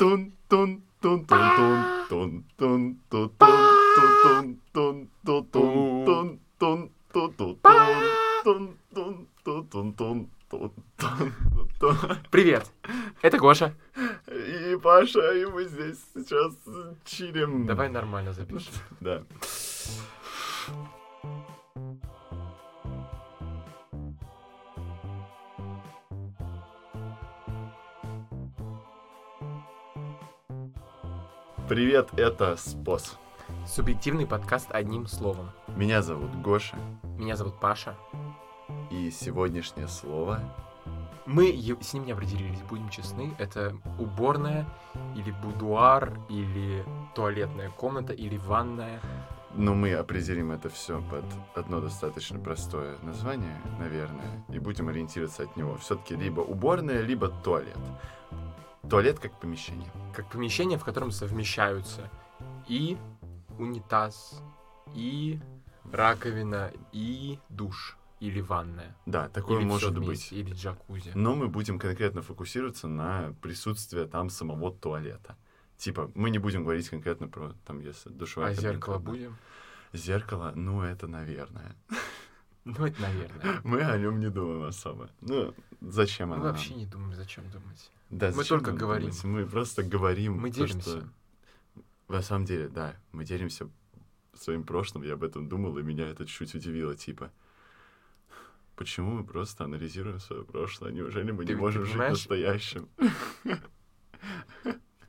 Тун, тун, тун, тун, тун, тун, тун, тун, тун, тун, тун, тун. Привет, это Гоша. И Паша, и мы здесь сейчас чилим. Давай нормально запишем. Да. Привет, это Спос. Субъективный подкаст одним словом. Меня зовут Гоша, Меня зовут Паша. и сегодняшнее слово Мы с ним не определились, будем честны. Это уборная, или будуар, или туалетная комната, или ванная. Ну, мы определим это все под одно достаточно простое название, наверное, и будем ориентироваться от него. Все-таки либо уборная, либо туалет. Туалет как помещение. Как помещение, в котором совмещаются и унитаз, и раковина, и душ, или ванная. Да, такое или может вместе, быть. Или джакузи. Но мы будем конкретно фокусироваться на присутствии там самого туалета. Типа, мы не будем говорить конкретно про, там, если душевая а зеркало да. будем? Зеркало, ну, это наверное. Ну, это наверное. Мы о нем не думаем особо. Ну, зачем Мы оно вообще не думаем, зачем думать. Да, Мы только говорим. думать? Мы просто говорим. Мы то, делимся. что- На самом деле, да, мы делимся своим прошлым. Я об этом думал, и меня это чуть удивило. Типа, почему мы просто анализируем свое прошлое? Неужели мы Ты- не можем жить настоящим?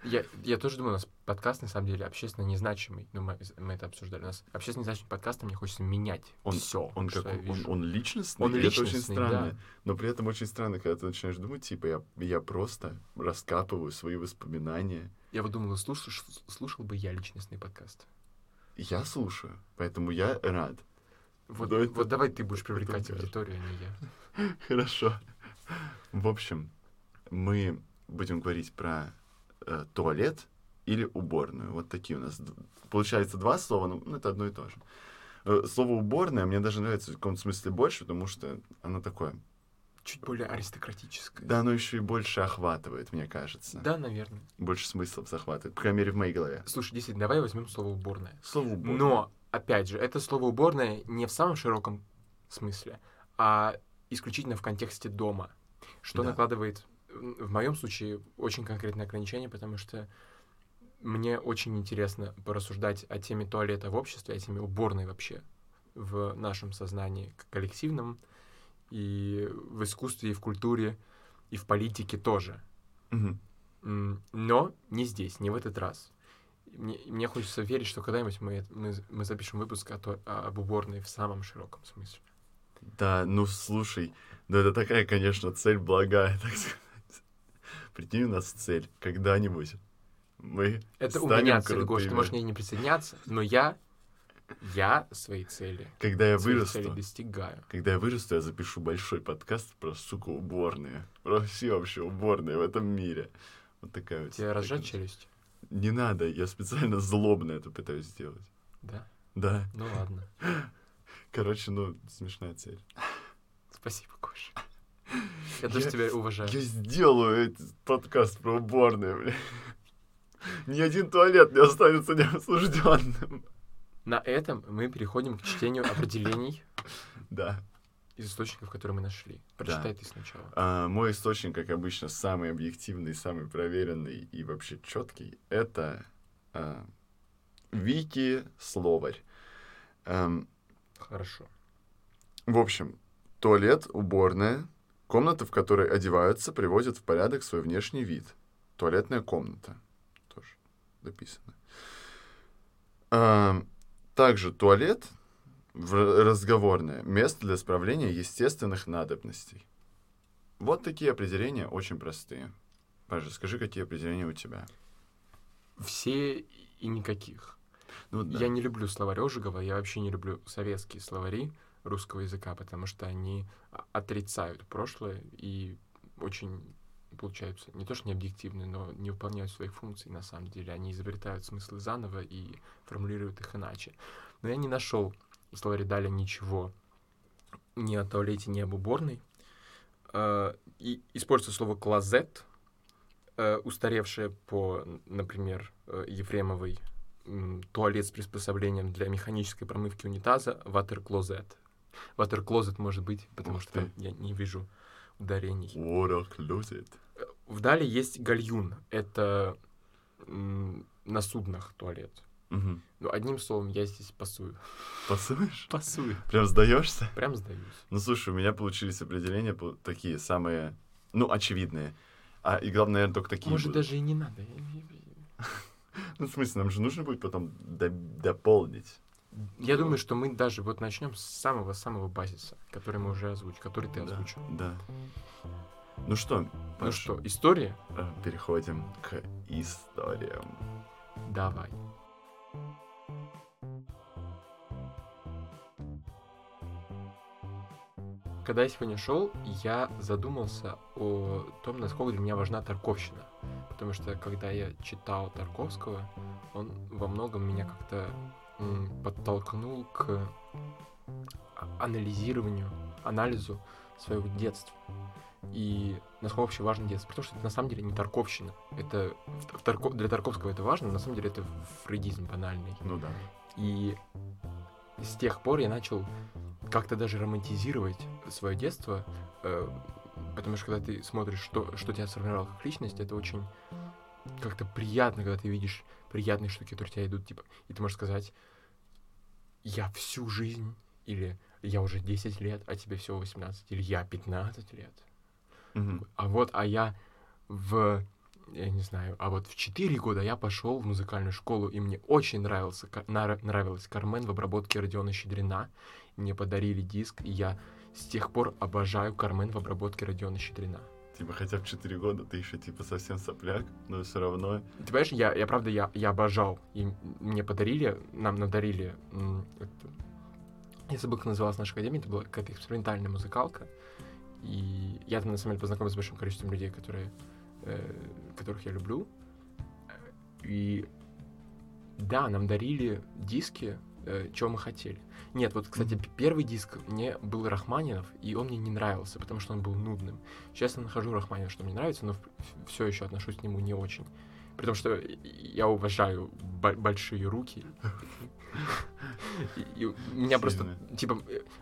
Я, я тоже думаю, у нас подкаст на самом деле общественно незначимый. Ну, мы, мы это обсуждали. У нас общественно незначимый подкаст, мне хочется менять Он- все, Он, как, он, он личностный, Он и это очень личностный, странно. да. Но при этом очень странно, когда ты начинаешь думать, типа, я, я просто раскапываю свои воспоминания. Я вот думал, слушал, слушал бы я личностный подкаст. Я слушаю, поэтому я рад. Вот, это- вот давай ты будешь привлекать аудиторию, а не я. Хорошо. В общем, мы будем говорить про э, туалет или уборную. Вот такие у нас. Получается два слова, но ну, это одно и то же. Э, Слово уборная мне даже нравится в каком-то смысле больше, потому что оно такое. Чуть более аристократическое. Да, оно еще и больше охватывает, мне кажется. Да, наверное. Больше смыслов захватывает. По крайней мере, в моей голове. Слушай, действительно, давай возьмем слово уборная. Слово уборная. Но, опять же, это слово уборная не в самом широком смысле, а исключительно в контексте дома. Что Да. накладывает, в моем случае, очень конкретное ограничение, потому что мне очень интересно порассуждать о теме туалета в обществе, о теме уборной вообще в нашем сознании коллективном, и в искусстве, и в культуре, и в политике тоже. М, Но не здесь, не в этот раз. Мне, мне хочется верить, что когда-нибудь мы, мы, мы запишем выпуск о о- об уборной в самом широком смысле. Да, ну слушай, ну это такая, конечно, цель благая, так сказать. Прикинь, у нас цель когда-нибудь. Мы Это у меня цель, Гош, ты можешь к ней не присоединяться, но я, я свои цели, Когда я свои цели вырасту, достигаю. когда я вырасту, я запишу большой подкаст про, сука, уборные. Про все вообще уборные в этом мире. Вот такая вот. Тебе разжать челюсть? Не надо, я специально злобно это пытаюсь сделать. Да? Да. Ну ладно. Короче, ну, смешная цель. Спасибо, Гош. Я тоже Я- тебя уважаю. Я сделаю этот подкаст про уборные, бля. Ни один туалет не останется неосужденным. На этом мы переходим к чтению определений Да. из источников, которые мы нашли. Прочитай ты сначала. А, мой источник, как обычно, самый объективный, самый проверенный и вообще четкий, это а, Вики Словарь. Эм, Хорошо. в общем, туалет, уборная, комната, в которой одеваются, приводят в порядок свой внешний вид. Туалетная комната. Тоже дописано. Также туалет разговорное место для справления естественных надобностей. Вот такие определения очень простые. Паша, скажи, какие определения у тебя? Все и никаких. Ну, да. Я не люблю словарь Ожегова, я вообще не люблю советские словари русского языка, потому что они а- отрицают прошлое и очень получаются не то что не объективны, но не выполняют своих функций на самом деле. Они изобретают смыслы заново и формулируют их иначе. Но я не нашел в словаре Даля ничего ни о туалете, ни об уборной. Э, И используется слово клозет, э, устаревшее по, например, э, Ефремовой туалет с приспособлением для механической промывки унитаза Closet. Water Closet может быть, потому Ух что ты. я не вижу ударений. Water closet. Вдали есть гальюн. Это на суднах туалет. Мгм. Ну, одним словом, я здесь пасую. Пасуешь? Пасую. Прям сдаешься? Прям сдаюсь. Ну, слушай, у меня получились определения такие самые, ну, очевидные. А, и главное, наверное, только такие Может, будут. даже и не надо. Ну, в смысле, нам же нужно будет потом до- дополнить. Я думаю, что мы даже вот начнем с самого-самого базиса, который мы уже озвучили, который ты Да, озвучил. Да. Ну что, Ну Паш, что, история? э, переходим к историям. Давай. Когда я сегодня шел, я задумался о том, насколько для меня важна Тарковщина. Потому что когда я читал Тарковского, он во многом меня как-то подтолкнул к анализированию, анализу своего детства. И насколько вообще важно детство. Потому что это на самом деле не Тарковщина. Это в Тарко- для Тарковского это важно, но на самом деле это фрейдизм банальный. Ну да. И с тех пор я начал как-то даже романтизировать свое детство, э, потому что когда ты смотришь, что, что тебя сформировало как личность, это очень как-то приятно, когда ты видишь приятные штуки, которые у тебя идут, типа, и ты можешь сказать, я всю жизнь, или я уже 10 лет, а тебе всего 18, или я 15 лет. Мгм. А вот, а я в, я не знаю, а вот в 4 года я пошел в музыкальную школу, и мне очень нравился, нравилась Кармен в обработке Родиона Щедрина. Мне подарили диск, и я с тех пор обожаю Кармен в обработке Родиона Щедрина. Типа, хотя в 4 года ты еще типа совсем сопляк, но все равно. Ты понимаешь, я, я правда, я, я обожал. И мне подарили, нам надарили, я забыл, как называлась наша академия, это была какая-то экспериментальная музыкалка. И я там, на самом деле, познакомился с большим количеством людей, которые, э, которых я люблю. И да, нам дарили диски, э, чего мы хотели. Нет, вот, кстати, п- первый диск мне был Рахманинов, и он мне не нравился, потому что он был нудным. Сейчас я нахожу Рахманинова, что мне нравится, но все еще отношусь к нему не очень. При том, что я уважаю бо- большие руки. И, у меня просто, типа,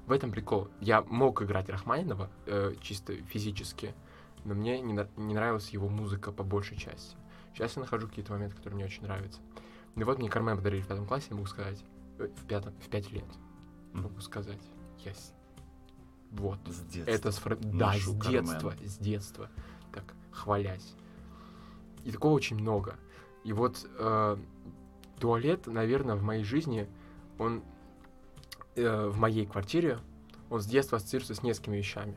в этом прикол. Я мог играть Рахманинова э, чисто физически, но мне не, нравилась его музыка по большей части. Сейчас я нахожу какие-то моменты, которые мне очень нравятся. И вот мне Кармен подарили в пятом классе, я могу сказать, э, в пятом, в пять лет. Могу сказать, yes. Вот. С детства. Это с фра- да, с детства, с детства, так хвалясь. И такого очень много. И вот э, туалет, наверное, в моей жизни, он э, в моей квартире, он с детства ассоциируется с несколькими вещами.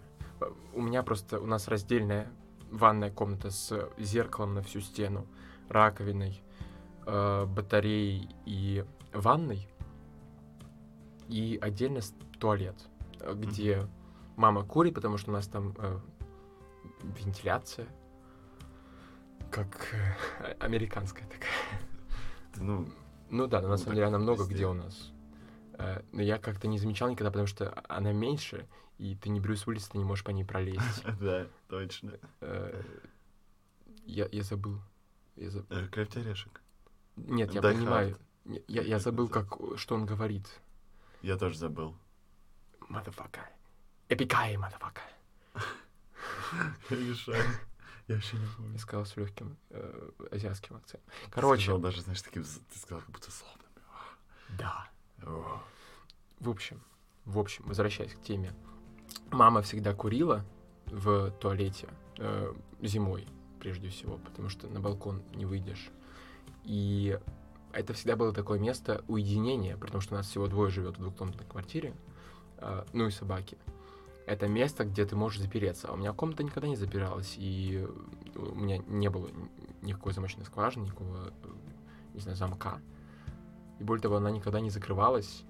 У меня просто, у нас раздельная ванная комната с зеркалом на всю стену, раковиной, э, батареей и ванной. И отдельно туалет, э, где мама курит, потому что у нас там э, вентиляция, как э, американская такая. Ну, Ну да, но на Ну, самом деле она много где у нас. Э, Но я как-то не замечал никогда, потому что она меньше, и ты не Брюс Уиллис, ты не можешь по ней пролезть. да, точно. Э, Я, я забыл. Я Э, Крепкий орешек. Нет, я понимаю. Я, я забыл, как, что он говорит. Я тоже забыл. Motherfucker. Эпикай. Я решаю. Я вообще не помню. Я сказал с легким э, азиатским акцентом. Ты Короче, сказал даже, знаешь, таким, ты сказал, как будто злобным. да. О, В общем, в общем, возвращаясь к теме. Мама всегда курила в туалете э, зимой, прежде всего, потому что на балкон не выйдешь. И это всегда было такое место уединения, потому что у нас всего двое живет в двухкомнатной квартире, э, ну и собаки. Это место, где ты можешь запереться. А у меня комната никогда не запиралась, и у меня не было ни- никакой замочной скважины, никакого, не знаю, замка. И более того, она никогда не закрывалась,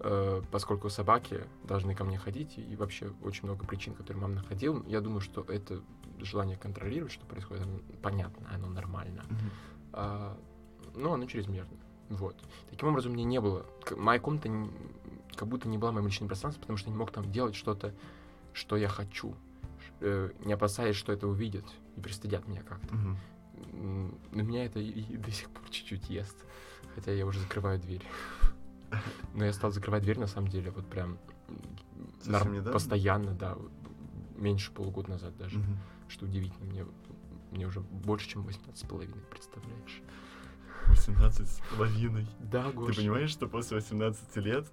э, поскольку собаки должны ко мне ходить, и вообще очень много причин, которые мама находила. Я думаю, что это желание контролировать, что происходит, оно понятно, оно нормально. мгм. Но оно чрезмерно. Вот. Таким образом, мне не было... Моя комната как будто не была моим личным пространством, потому что я не мог там делать что-то, что я хочу, э, не опасаясь, что это увидят и пристыдят меня как-то. М, на меня это и, и до сих пор чуть-чуть ест. Хотя я уже закрываю дверь. Но я стал закрывать дверь, на самом деле, вот прям недавно? постоянно, да, меньше полугода назад даже. Мгм. Что удивительно, мне, мне уже больше, чем 18 с половиной, представляешь? 18 с половиной. Да, Ты Гош. понимаешь, что после 18 лет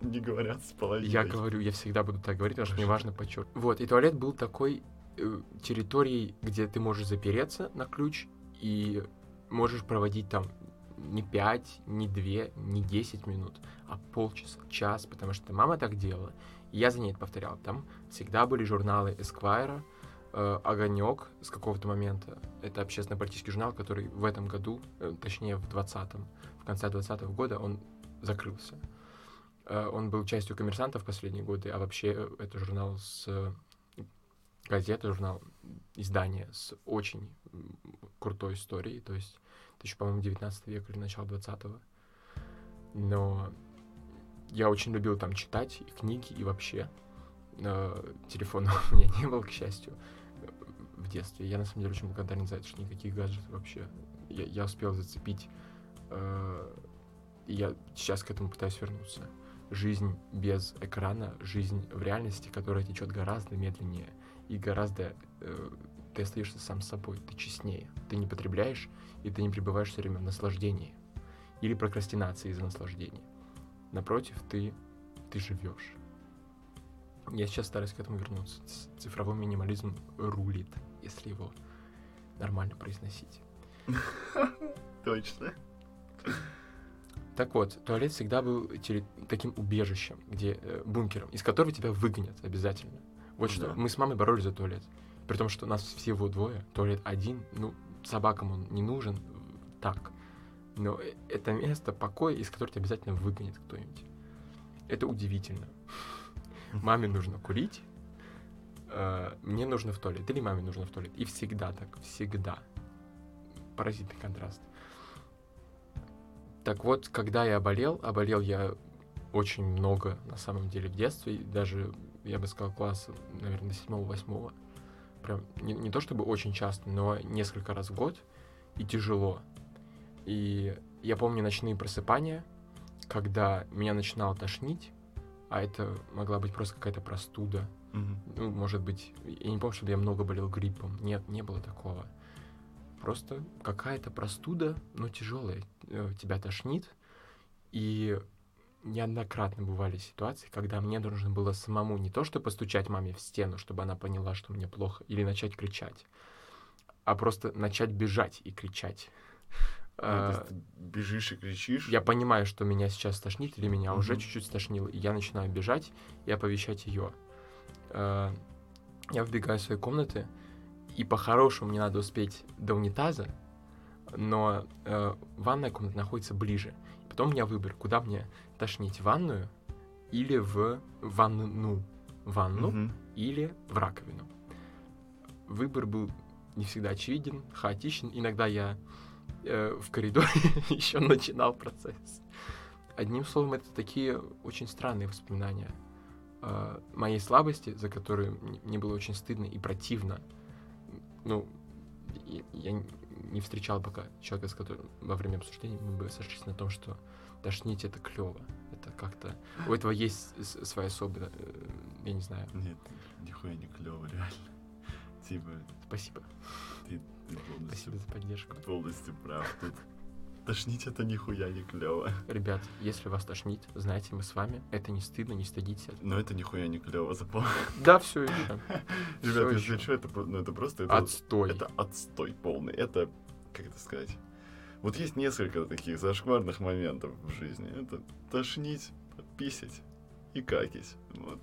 не говорят с половиной? Я говорю, я всегда буду так говорить, потому что мне важно подчеркнуть. Вот, и туалет был такой э, территорией, где ты можешь запереться на ключ и можешь проводить там не 5, не 2, не 10 минут, а полчаса, час, потому что мама так делала. И я за ней это повторял. Там всегда были журналы Эсквайра, Огонек с какого-то момента. Это общественно-политический журнал, который в этом году, э, точнее в 20-м, в конце 20 года он закрылся. Э, Он был частью коммерсанта в последние годы, а вообще э, это журнал с э, газета, журнал, издание с очень крутой историей, то есть это еще, по-моему, 19 век или начало 20-го. Но я очень любил там читать и книги, и вообще. Э, Телефона у меня не было, к счастью, э, детстве. Я, на самом деле, очень благодарен за это, что никаких гаджетов вообще. Я, я успел зацепить, э, я сейчас к этому пытаюсь вернуться жизнь без экрана, жизнь в реальности, которая течет гораздо медленнее и гораздо э, ты остаешься сам собой, ты честнее, ты не потребляешь и ты не пребываешь все время в наслаждении или прокрастинации из-за наслаждения. Напротив, ты ты живешь. Я сейчас стараюсь к этому вернуться. Цифровой минимализм рулит, если его нормально произносить. Точно. Так вот, туалет всегда был таким убежищем, где э, бункером, из которого тебя выгонят обязательно. Вот что Да. мы с мамой боролись за туалет. При том, что нас всего двое, туалет один, ну, собакам он не нужен, так. Но э, это место покоя, из которого тебя обязательно выгонит кто-нибудь. Это удивительно. Маме нужно курить, э, мне нужно в туалет, или маме нужно в туалет. И всегда так, всегда. Паразитный контраст. Так вот, когда я болел, а болел я очень много, на самом деле, в детстве, даже, я бы сказал, класс, наверное, до седьмого-восьмого. Прям не, не то чтобы очень часто, но несколько раз в год, и тяжело. И я помню ночные просыпания, когда меня начинало тошнить, а это могла быть просто какая-то простуда, Ну, может быть, я не помню, чтобы я много болел гриппом. Нет, не было такого. Просто какая-то простуда, но тяжелая. э, Тебя тошнит. И неоднократно бывали ситуации, когда мне нужно было самому не то, что постучать маме в стену, чтобы она поняла, что мне плохо, или начать кричать, а просто начать бежать и кричать. Ну, Э, ты бежишь и кричишь. я понимаю, что меня сейчас стошнит, или меня уже Мгм. чуть-чуть стошнило, и я начинаю бежать и оповещать ее. Э, Я вбегаю в свои комнаты, и по-хорошему мне надо успеть до унитаза, но э, ванная комната находится ближе. Потом у меня выбор, куда мне тошнить, в ванную или в ванну, ванну Мгм. или в раковину. Выбор был не всегда очевиден, хаотичен. Иногда я э, в коридоре еще начинал процесс. Одним словом, это такие очень странные воспоминания э, моей слабости, за которую мне было очень стыдно и противно. Ну, я не встречал пока человека, с которым во время обсуждения мы бы сошлись на том, что тошнить это клево. Это как-то... У этого есть своя особенность, э, я не знаю. Нет, нихуя не клево, реально. Типа, Спасибо. ты, ты полностью, Спасибо за поддержку. полностью прав. Тут тошнить это нихуя не клево. Ребят, если вас тошнит, знаете, мы с вами. Это не стыдно, не стыдитесь. Но это нихуя не клево, запомни. Да, все еще. Ребят, если что, это, ну, это просто... Это, Отстой. это отстой полный. Это, как это сказать? Вот есть несколько таких зашкварных моментов в жизни. Это тошнить, писать и какить. Вот.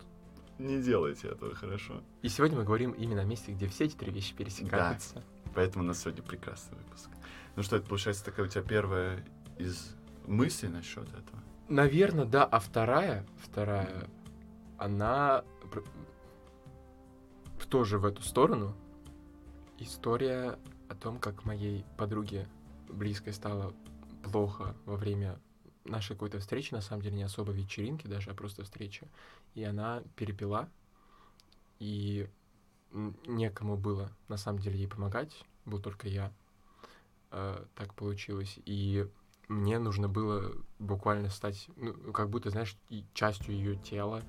Не делайте этого, хорошо? И сегодня мы говорим именно о месте, где все эти три вещи пересекаются. Поэтому у нас сегодня прекрасный выпуск. Ну что, это получается такая у тебя первая из мыслей насчет этого? Наверное, да. А вторая, вторая, она пр- тоже в эту сторону. История о том, как моей подруге близкой стало плохо во время нашей какой-то встречи, на самом деле не особо вечеринки даже, а просто встречи. И она перепила, и некому было на самом деле ей помогать, был только я. Э, так получилось. И мне нужно было буквально стать, ну, как будто, знаешь, частью ее тела,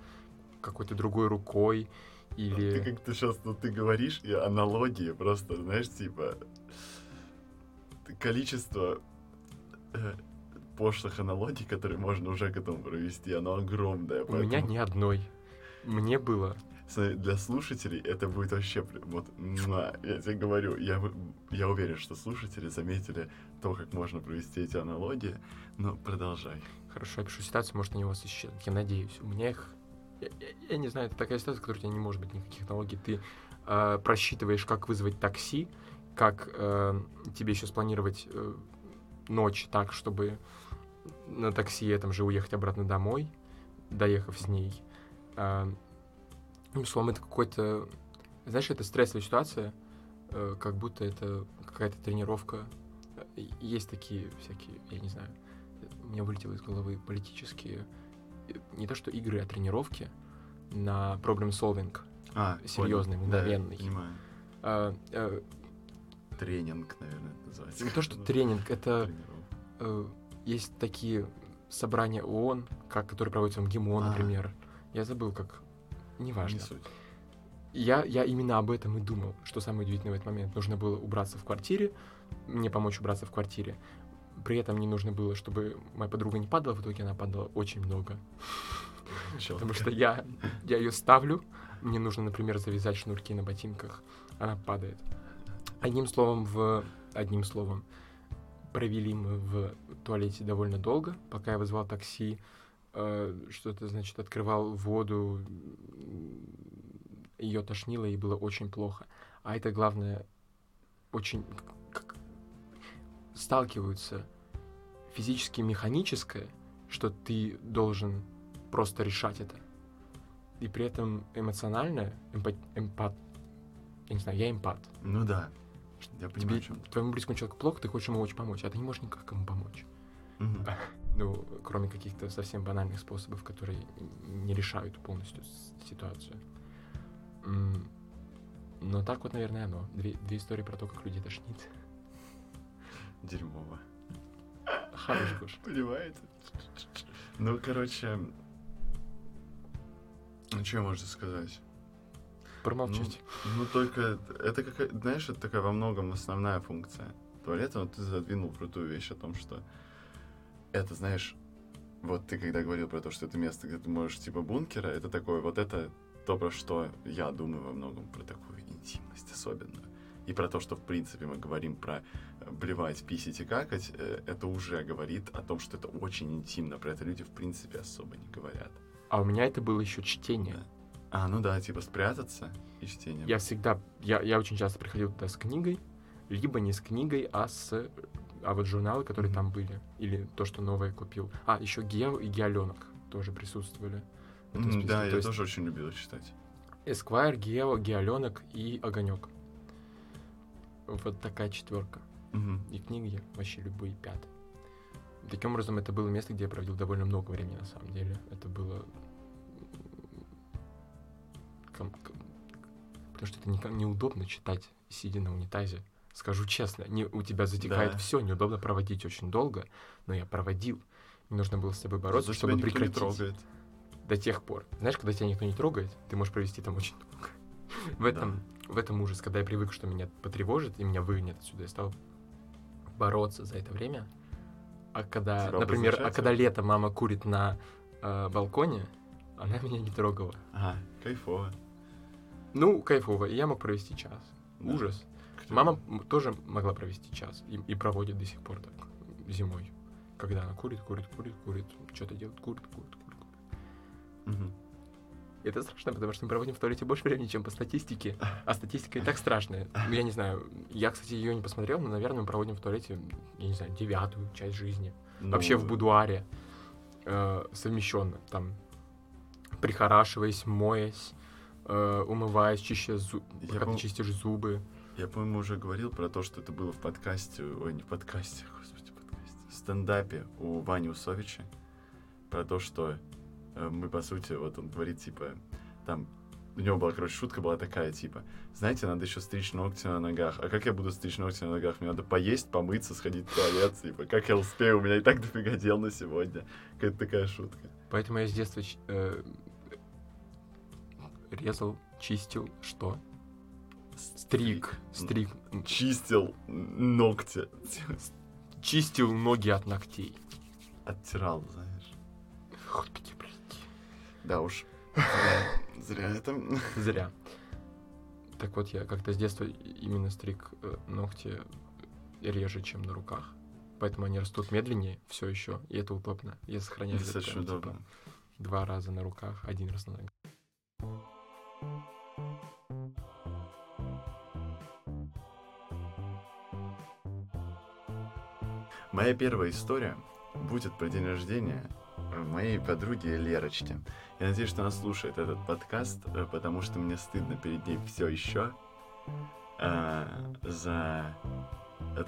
какой-то другой рукой. Или... Ты как ты сейчас, ну ты говоришь, и аналогии просто, знаешь, типа количество э, пошлых аналогий, которые можно уже к этому провести, оно огромное. У меня ни одной. Мне было Для слушателей это будет вообще вот, муа, я тебе говорю, я, я уверен, что слушатели заметили то, как можно провести эти аналогии, но продолжай. Хорошо, я пишу ситуацию, может, они у вас исчезнут. Я надеюсь. У меня их... Я, я- я не знаю, это такая ситуация, в которой у тебя не может быть никаких технологий. Ты э, просчитываешь, как вызвать такси, как э, тебе еще спланировать э, ночь так, чтобы на такси этом же уехать обратно домой, доехав с ней. Э, ну, словом, это какой-то... Знаешь, это стрессовая ситуация, э, как будто это какая-то тренировка. Э, Есть такие всякие, я не знаю, у меня вылетело из головы политические, э, не то что игры, а тренировки на problem solving. А, Серьезный, понял. Да, мгновенный. понимаю. А, э, Тренинг, наверное, это называется. не то, что Ну, тренинг, это э, есть такие собрания ООН, как, которые проводятся в МГИМО, А. например. Я забыл, как... Неважно. Не суть. Я, я именно об этом и думал, что самое удивительное в этот момент. Нужно было убраться в квартире, мне помочь убраться в квартире. При этом не нужно было, чтобы моя подруга не падала, в итоге она падала очень много. Потому что я, я ее ставлю, мне нужно, например, завязать шнурки на ботинках, она падает. Одним словом, в... Одним словом, провели мы в туалете довольно долго, пока я вызвал такси, что-то, значит, открывал воду, ее тошнило, и было очень плохо. А это, главное, очень... сталкиваются физически механическое, что ты должен просто решать это. И при этом эмоционально, эмпат, эмпат я не знаю, я эмпат. Ну да, я понимаю, Тебе, о чем твоему близкому человеку плохо, ты хочешь ему очень помочь, а ты не можешь никак ему помочь. Мгм. Ну, кроме каких-то совсем банальных способов, которые не решают полностью ситуацию. Но так вот, наверное, оно. Две, две истории про то, как людей тошнит. Дерьмово. Хорош, Гош. Понимаете? Ну, короче, ну, что можно сказать? Промолчать. Ну, только это какая, знаешь, это такая во многом основная функция туалета, но ты задвинул крутую вещь о том, что это, знаешь, вот ты когда говорил про то, что это место, где ты можешь, типа, бункера, это такое, вот это то, про что я думаю во многом, про такую интимность особенную. И про то, что, в принципе, мы говорим про э, блевать, писить и какать, э, это уже говорит о том, что это очень интимно. Про это люди, в принципе, особо не говорят. А у меня это было еще чтение. Да. А, ну да, типа спрятаться и чтение. Я всегда, я, я очень часто приходил туда с книгой, либо не с книгой, а с а вот журналы, которые Мгм. там были, или то, что новое купил. А, еще Гео и Геоленок тоже присутствовали. списке. Да, То я есть тоже очень любил читать. Эсквайр, Гео, Геоленок и Огонек. Вот такая четверка. Мгм. И книги вообще любые пятые. Таким образом, это было место, где я проводил довольно много времени, на самом деле. Это было... Потому что это не- неудобно читать, сидя на унитазе. Скажу честно, не, у тебя затекает Да. все, неудобно проводить очень долго, но я проводил. Мне нужно было с собой бороться, Зато чтобы тебя прекратить. трогает. До тех пор. Знаешь, когда тебя никто не трогает, ты можешь провести там очень долго. В этом, в этом ужас, когда я привык, что меня потревожит и меня выгонят отсюда, я стал бороться за это время. А когда, Типа например, а когда лето мама курит на э, балконе, она меня не трогала. Ага, кайфово. Ну, кайфово, и я мог провести час. Да. Ужас. Кто- Мама тоже могла провести час и, и проводит до сих пор так зимой. Когда она курит, курит, курит, курит, что-то делает, курит, курит, курит. Мгм. И Это страшно, потому что мы проводим в туалете больше времени, чем по статистике. А статистика и так страшная. Ну, Я не знаю. Я, кстати, ее не посмотрел, но, наверное, мы проводим в туалете, я не знаю, девятую часть жизни. Вообще в Ну, будуаре. э, совмещенно. Там прихорашиваясь, моясь, э, умываясь, чища зуб... Я как ты пом- чистишь зубы. Я, по-моему, уже говорил про то, что это было в подкасте, ой, не в подкасте, господи, подкасте, в стендапе у Вани Усовича, про то, что э, мы, по сути, вот он говорит, типа, там, у него была, короче, шутка была такая, типа, знаете, надо еще стричь ногти на ногах. А как я буду стричь ногти на ногах? Мне надо поесть, помыться, сходить в туалет, типа, как я успею? У меня и так дофига дел на сегодня. Какая-то такая шутка. Поэтому я с детства э, резал, чистил, что? Стриг, стриг, Чистил ногти. чистил ноги от ногтей. Оттирал, знаешь. Господи, блядь. Да уж. Зря, это. Зря. Так вот, я как-то с детства именно стриг э, ногти реже, чем на руках. Поэтому они растут медленнее все еще, и это удобно. Я сохраняю это типа, удобно. два раза на руках, один раз на ногах. Моя первая история будет про день рождения э, моей подруги Лерочки. Я надеюсь, что она слушает этот подкаст, э, потому что мне стыдно перед ней все еще э, за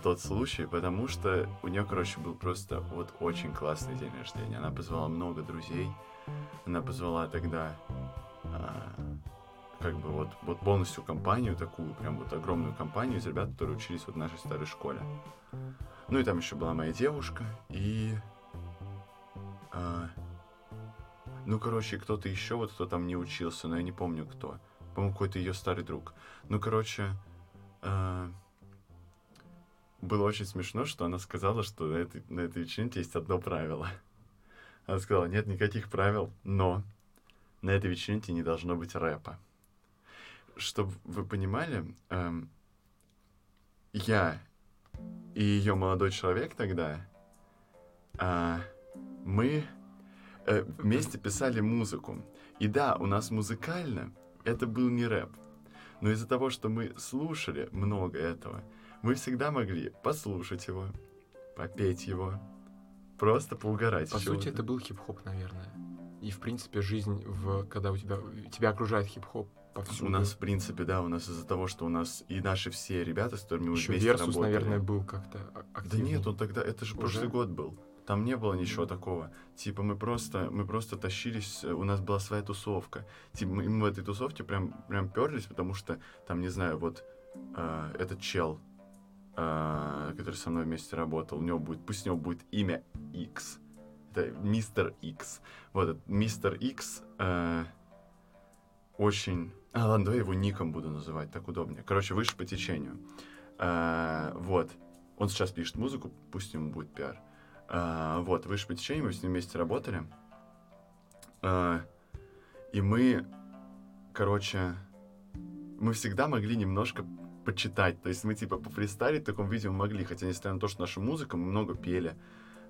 тот случай, потому что у нее, короче, был просто вот очень классный день рождения. Она позвала много друзей, она позвала тогда а, как бы вот, вот полностью компанию такую, прям вот огромную компанию из ребят, которые учились вот в нашей старой школе. Ну и там еще была моя девушка и... а, ну, короче, кто-то еще, вот кто там не учился, но я не помню кто. По-моему, какой-то ее старый друг. Ну, короче, а, было очень смешно, что она сказала, что на этой, на этой вечеринке есть одно правило. Она сказала, нет никаких правил, но на этой вечеринке не должно быть рэпа. Чтобы вы понимали, эм, я и ее молодой человек тогда, а, мы э, вместе писали музыку. И да, у нас музыкально это был не рэп. Но из-за того, что мы слушали много этого, мы всегда могли послушать его, попеть его, просто поугарать. По сути, это был хип-хоп, наверное. И, в принципе, жизнь, в, когда у тебя, тебя окружает хип-хоп повсюду. У нас, в принципе, да, у нас из-за того, что у нас и наши все ребята, с которыми мы Еще вместе Версус, работали. наверное, был как-то а- Да нет, он тогда, это же прошлый год был. Там не было ничего такого. Типа мы просто, мы просто тащились, э, у нас была своя тусовка. Типа мы, мы в этой тусовке прям, прям перлись, потому что там, не знаю, вот э, этот чел, э, который со мной вместе работал, у него будет, пусть у него будет имя X. Это мистер X. Вот мистер X э, очень... А, ладно, давай его ником буду называть, так удобнее. Короче, выше по течению. Э, вот. Он сейчас пишет музыку, пусть ему будет пиар. А, вот, выше по течению, мы с ним вместе работали. А, и мы, короче, мы всегда могли немножко почитать. То есть мы типа пофристайлить в таком видео могли, хотя несмотря на то, что наша музыка, мы много пели,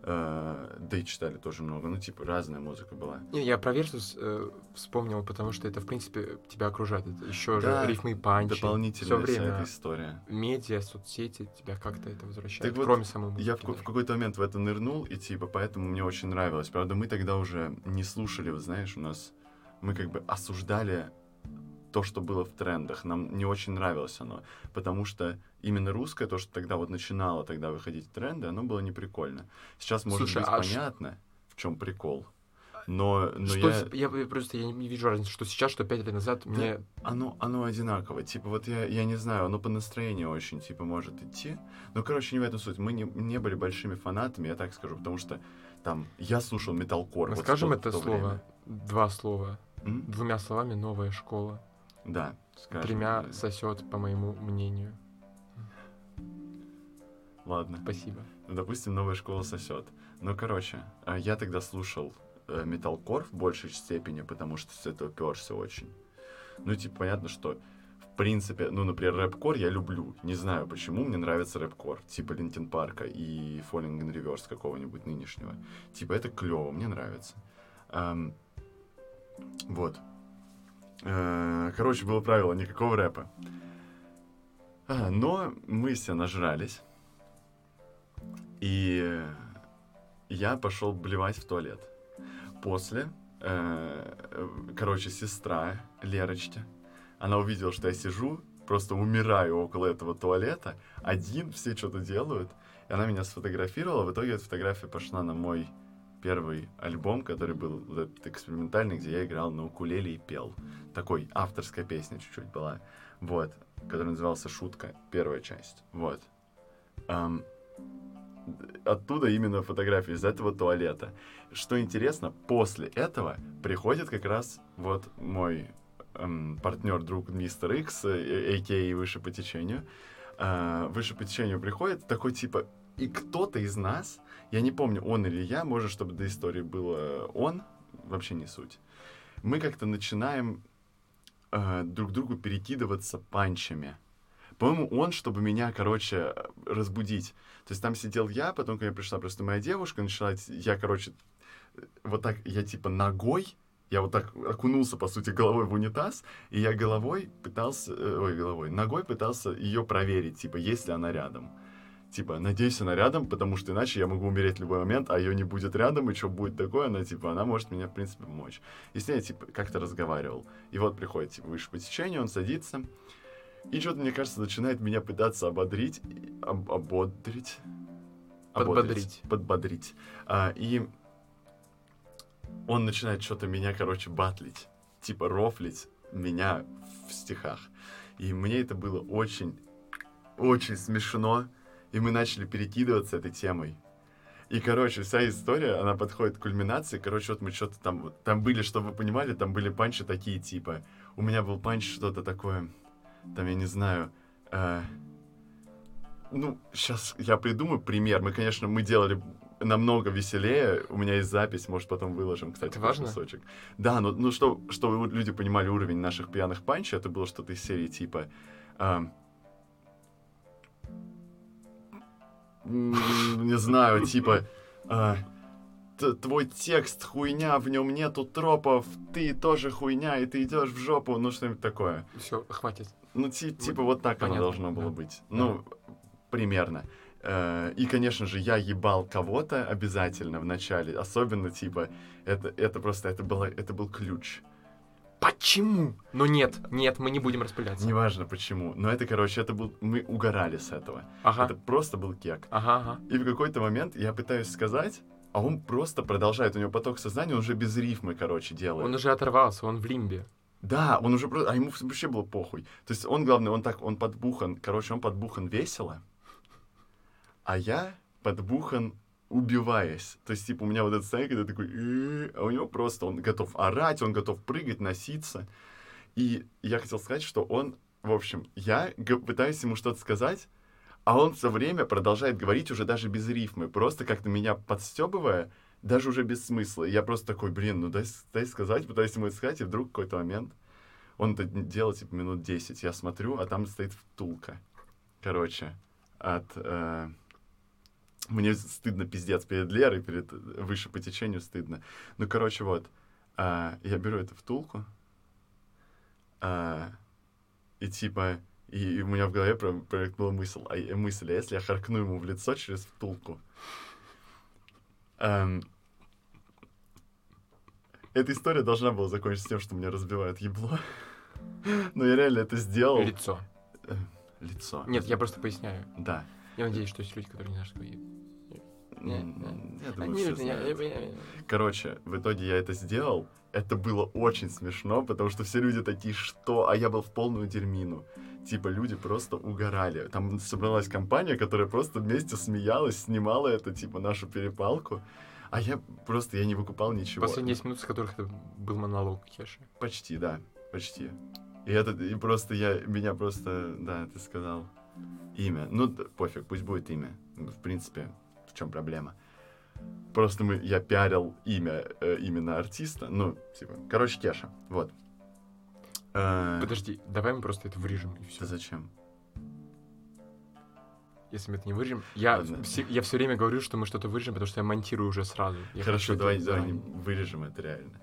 а, да и читали тоже много. Ну, типа, разная музыка была. Не, я про Версус э, вспомнил, потому что это, в принципе, тебя окружает. Это еще Да, же рифмы и панчи. Дополнительная Все время эта история. медиа, соцсети тебя как-то это возвращает, Так вот, кроме самой музыки. Я в, в какой-то момент в это нырнул, и типа, поэтому мне очень нравилось. Правда, мы тогда уже не слушали, вот знаешь, у нас... Мы как бы осуждали то, что было в трендах. Нам не очень нравилось оно. Потому что именно русское, то, что тогда вот начинало тогда выходить в тренды, оно было не прикольно. Сейчас, может Слушай, быть, а ш- понятно, в чем прикол. Но, но Что я... я... просто я не вижу разницы, что сейчас, что пять лет назад мне Оно, оно одинаково. Типа, вот я, я не знаю, оно по настроению очень, типа, может идти. Ну, короче, не в этом суть. Мы не, не были большими фанатами, я так скажу, потому что там я слушал металкор. Мы вот скажем то- это слово, время. два слова, М? двумя словами новая школа, Да, скажем. тремя да. сосет, по моему мнению. Ладно. Спасибо. Ну, допустим, новая школа сосет. Ну, короче, а, я тогда слушал э, металкор в большей степени, потому что с этого перся очень. Ну, типа, понятно, что в принципе, ну, например, рэп-кор я люблю. Не знаю почему, мне нравится рэп-кор. Типа Линтин Парка и Falling in Reverse какого-нибудь нынешнего. Типа, это клево, мне нравится. Ам, вот. Э, Короче, было правило, никакого рэпа. А, но мы все нажрались. И я пошел блевать в туалет. После, э, короче, сестра Лерочки, она увидела, что я сижу, просто умираю около этого туалета, один, все что-то делают, и она меня сфотографировала, в итоге эта фотография пошла на мой первый альбом, который был этот экспериментальный, где я играл на укулеле и пел. Такой авторская песня чуть-чуть была. Вот. Который назывался «Шутка», первая часть. Вот. Ам, оттуда именно фотографии из этого туалета. Что интересно, после этого приходит как раз вот мой эм, партнер, друг мистер Икс, э, а.к.а. выше по течению. Э, выше по течению приходит такой типа, и кто-то из нас, я не помню, он или я, может, чтобы до истории было он, вообще не суть. Мы как-то начинаем э, друг другу перекидываться панчами. По-моему, он, чтобы меня, короче, разбудить. То есть там сидел я, потом ко мне пришла просто моя девушка, начала, я, короче, вот так, я типа ногой, я вот так окунулся, по сути, головой в унитаз, и я головой пытался, э, ой, головой, ногой пытался ее проверить, типа, есть ли она рядом. Типа, надеюсь, она рядом, потому что иначе я могу умереть в любой момент, а ее не будет рядом, и что будет такое, она, типа, она может мне, в принципе, помочь. И с ней, типа, как-то разговаривал. И вот приходит, типа, выше по течению, он садится, и что-то, мне кажется, начинает меня пытаться ободрить, об, ободрить, Подбодрить. подбодрить. А, и он начинает что-то меня, короче, батлить, типа рофлить меня в стихах. И мне это было очень, очень смешно, и мы начали перекидываться этой темой. И, короче, вся история, она подходит к кульминации. Короче, вот мы что-то там... Там были, чтобы вы понимали, там были панчи такие, типа... У меня был панч что-то такое... Там, я не знаю... э, ну, сейчас я придумаю пример. Мы, конечно, мы делали намного веселее. У меня есть запись, может, потом выложим, кстати, Это важно? кусочек. Да, ну, ну что, чтобы люди понимали уровень наших пьяных панчей, это было что-то из серии типа... ам, не знаю, типа... а, твой текст хуйня, в нем нету тропов, ты тоже хуйня, и ты идешь в жопу, ну что-нибудь такое. Все, хватит. Ну, ти- типа вот так Понятно, оно должно было да. быть. Ну, примерно. Э, И, конечно же, я ебал кого-то обязательно в начале. Особенно, типа, это, это просто, это, было, это был ключ. Почему? Но нет, нет, мы не будем распыляться. Неважно почему. Но это, короче, это был... Мы угорали с этого. Ага, Это просто был кек. ага, ага. И в какой-то момент я пытаюсь сказать, а он просто продолжает. У него поток сознания, он уже без рифмы, короче, делает. Он уже оторвался, он в лимбе. Да, он уже просто, а ему вообще было похуй. То есть он, главное, он так, он подбухан, короче, он подбухан весело, а я подбухан убиваясь. То есть, типа, у меня вот этот состояние, когда такой, а у него просто, он готов орать, он готов прыгать, носиться. И я хотел сказать, что он, в общем, я пытаюсь ему что-то сказать, а он все время продолжает говорить уже даже без рифмы, просто как-то меня подстебывая, даже уже без смысла. И я просто такой, блин, ну дай, дай сказать, пытаюсь ему это сказать, и вдруг какой-то момент он это делает, типа, минут 10. Я смотрю, а там стоит втулка. Короче, от... э, Мне стыдно пиздец перед Лерой, перед выше по течению стыдно. Ну, короче, вот. а, я беру эту втулку, а, и типа... И у меня в голове про- промелькнула мысль, а, мысль, а если я харкну ему в лицо через втулку? Эм, эта история должна была закончиться тем, что мне разбивают ебло. Но я реально это сделал. Лицо. Э, Лицо. Нет, я просто поясняю. Да. Я надеюсь, что есть люди, которые не знают, что такое. Я думаю, все знают. Короче, в итоге я это сделал. Это было очень смешно, потому что все люди такие, что? А я был в полную дерьмину. Типа, люди просто угорали. Там собралась компания, которая просто вместе смеялась, снимала это, типа, нашу перепалку. А я просто, я не выкупал ничего. Последние 10 минут, с которых это был монолог Кеши. Почти, да, почти. И это, и просто я, меня просто, да, ты сказал имя. Ну, пофиг, пусть будет имя. В принципе, в чем проблема? Просто мы, я пиарил имя э, именно артиста. Ну, типа, короче, Кеша, вот. Э, Подожди, давай мы просто это вырежем и все. зачем? Если мы это не вырежем, я, Ладно. все, я все время говорю, что мы что-то вырежем, потому что я монтирую уже сразу. Я Хорошо, хочу это давай, давай вырежем это реально.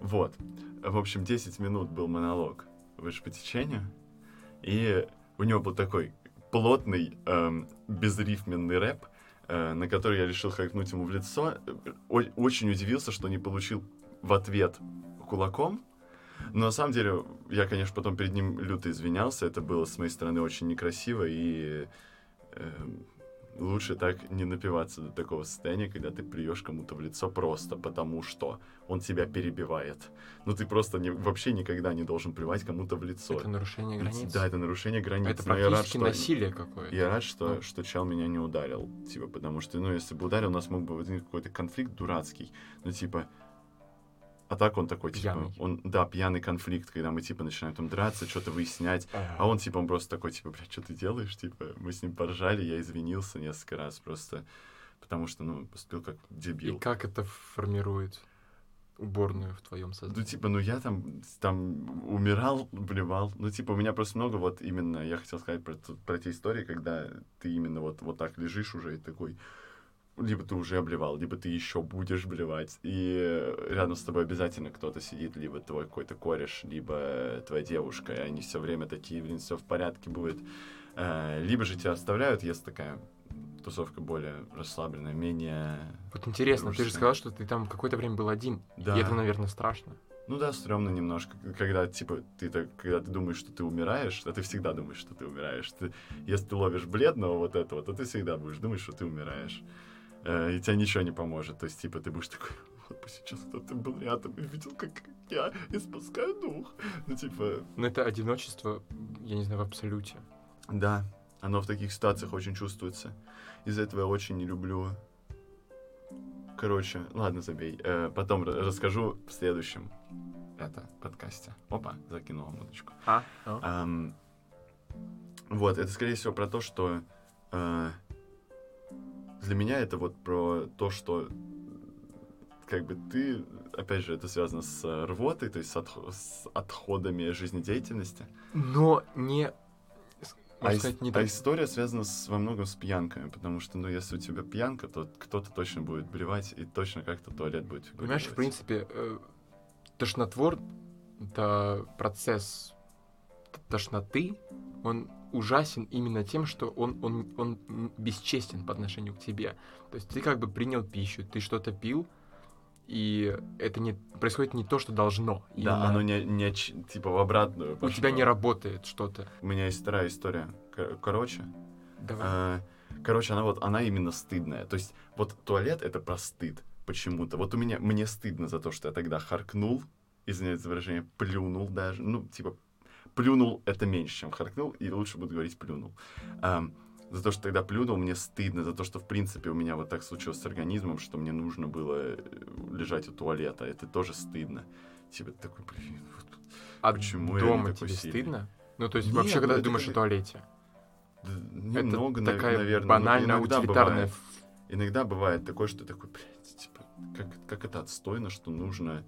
Вот. В общем, 10 минут был монолог выше по течению. И у него был такой плотный, эм, безрифменный рэп, э, на который я решил хайкнуть ему в лицо. О- очень удивился, что не получил в ответ кулаком. Но на самом деле, я, конечно, потом перед ним люто извинялся. Это было с моей стороны очень некрасиво и... эм, лучше так не напиваться до такого состояния, когда ты плюешь кому-то в лицо просто потому, что он тебя перебивает. Ну, ты просто не, вообще никогда не должен плевать кому-то в лицо. Это нарушение границ. Да, это нарушение границ. Это но я рад, практически что- насилие какое-то. Я рад, что, Ну. что чел меня не ударил. Типа, потому что, ну, если бы ударил, у нас мог бы возникнуть какой-то конфликт дурацкий. Ну, типа... А так он такой, типа... Пьяный. Он, да, пьяный конфликт, когда мы, типа, начинаем там драться, что-то выяснять. А он, типа, он просто такой, типа, блядь, что ты делаешь? Типа, мы с ним поржали, я извинился несколько раз просто, потому что, ну, поступил как И дебил. как это формирует уборную в твоем Ну, сознании? типа, ну я там, там умирал, блевал. Ну, типа, у меня просто много вот именно, я хотел сказать про, про те истории, когда ты именно вот, вот так лежишь уже и такой, либо ты уже обливал, либо ты еще будешь блевать. И рядом с тобой обязательно кто-то сидит, либо твой какой-то кореш, либо твоя девушка, и они все время такие, блин, все в порядке будет. Э, Либо же тебя оставляют, если такая тусовка более расслабленная, менее... Вот интересно, ты же дружеская. сказал, что ты там какое-то время был один. Да. И это, наверное, страшно. Ну да, стрёмно немножко, когда типа ты так, когда ты думаешь, что ты умираешь, а ты всегда думаешь, что ты умираешь. Ты, если ты ловишь бледного вот этого, то ты всегда будешь думать, что ты умираешь. Э, и тебе ничего не поможет. То есть, типа, ты будешь такой, вот бы сейчас кто-то был рядом и видел, как я испускаю дух. Ну, типа, Но это одиночество, я не знаю, в абсолюте. да, оно в таких ситуациях очень чувствуется. Из-за этого я очень не люблю. Короче, ладно, забей. Э, потом ра- расскажу в следующем это подкасте. Опа, закинул мудочку. А? Ам, вот, это, скорее всего, про то, что э, для меня это вот про то, что как бы ты, опять же, это связано с э, рвотой, то есть с, отх- с отходами жизнедеятельности. Но не... А, сказать, не а так. история связана с, во многом с пьянками, потому что, ну, если у тебя пьянка, то кто-то точно будет блевать, и точно как-то туалет будет Понимаешь, в фигурировать. принципе, э, тошнотвор — это процесс тошноты, он ужасен именно тем, что он, он, он бесчестен по отношению к тебе. То есть ты как бы принял пищу, ты что-то пил, и это не происходит не то, что должно. Да, Именно оно не, не типа в обратную у тебя пошло. не работает что-то. У меня есть вторая история. Кор- Короче, Давай. А, Короче, она вот, она именно стыдная. То есть, вот туалет это про стыд почему-то. Вот у меня, мне стыдно за то, что я тогда харкнул, извиняюсь за выражение, плюнул даже. Ну, типа, плюнул это меньше, чем харкнул, и лучше буду говорить плюнул. Ам, за то, что тогда плюнул, мне стыдно, за то, что, в принципе, у меня вот так случилось с организмом, что мне нужно было э, лежать у туалета. Это тоже стыдно. Типа, такой, блин, вот а почему я такой тебе сильный? стыдно? Ну, то есть Нет, вообще, ну, когда ты это думаешь как- о туалете, да, немного, это такая наверное. банальная, иногда утилитарная... бывает. Иногда бывает такое, что такой, блядь, типа, как, как это отстойно, что нужно,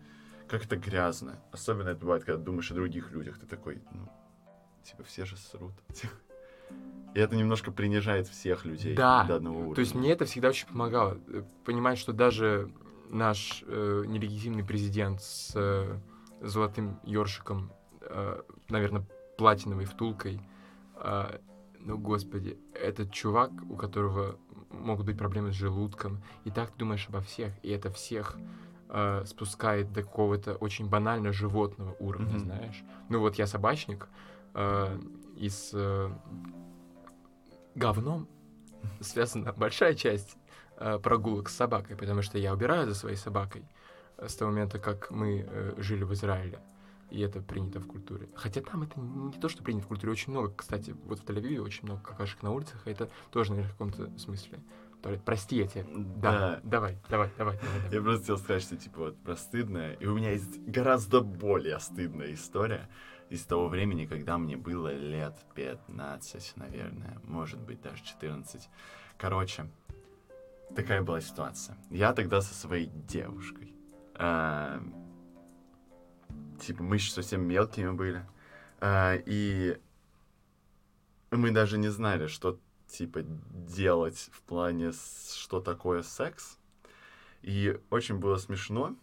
как это грязно. Особенно это бывает, когда думаешь о других людях. Ты такой, ну, типа, все же срут. И это немножко принижает всех людей Да, до одного уровня. То есть мне это всегда очень помогало. э, Понимать, что даже наш э, нелегитимный президент с э, золотым ёршиком, э, наверное, платиновой втулкой, э, ну, господи, этот чувак, у которого могут быть проблемы с желудком, и так ты думаешь обо всех, и это всех э, спускает до какого-то очень банально животного уровня, Мгм. знаешь. Ну вот я собачник, э, и с э, говном связана большая часть э, прогулок с собакой, потому что я убираю за своей собакой э, с того момента, как мы э, жили в Израиле. И это принято в культуре. Хотя там это не то, что принято в культуре. Очень много, кстати, вот в Тель-Авиве очень много какашек на улицах, и это тоже, наверное, в каком-то смысле. Туалет. Прости, я тебя... Да, Да. давай, давай, давай, давай. давай. Я просто хотел сказать, что, типа, вот, про стыдное. И у меня есть гораздо более стыдная история из того времени, когда мне было лет 15, наверное, может быть, даже 14. Короче, такая была ситуация. Я тогда со своей девушкой. а, типа, мы еще совсем мелкими были. а, и мы даже не знали, что, типа, делать в плане, что такое секс. И очень было смешно,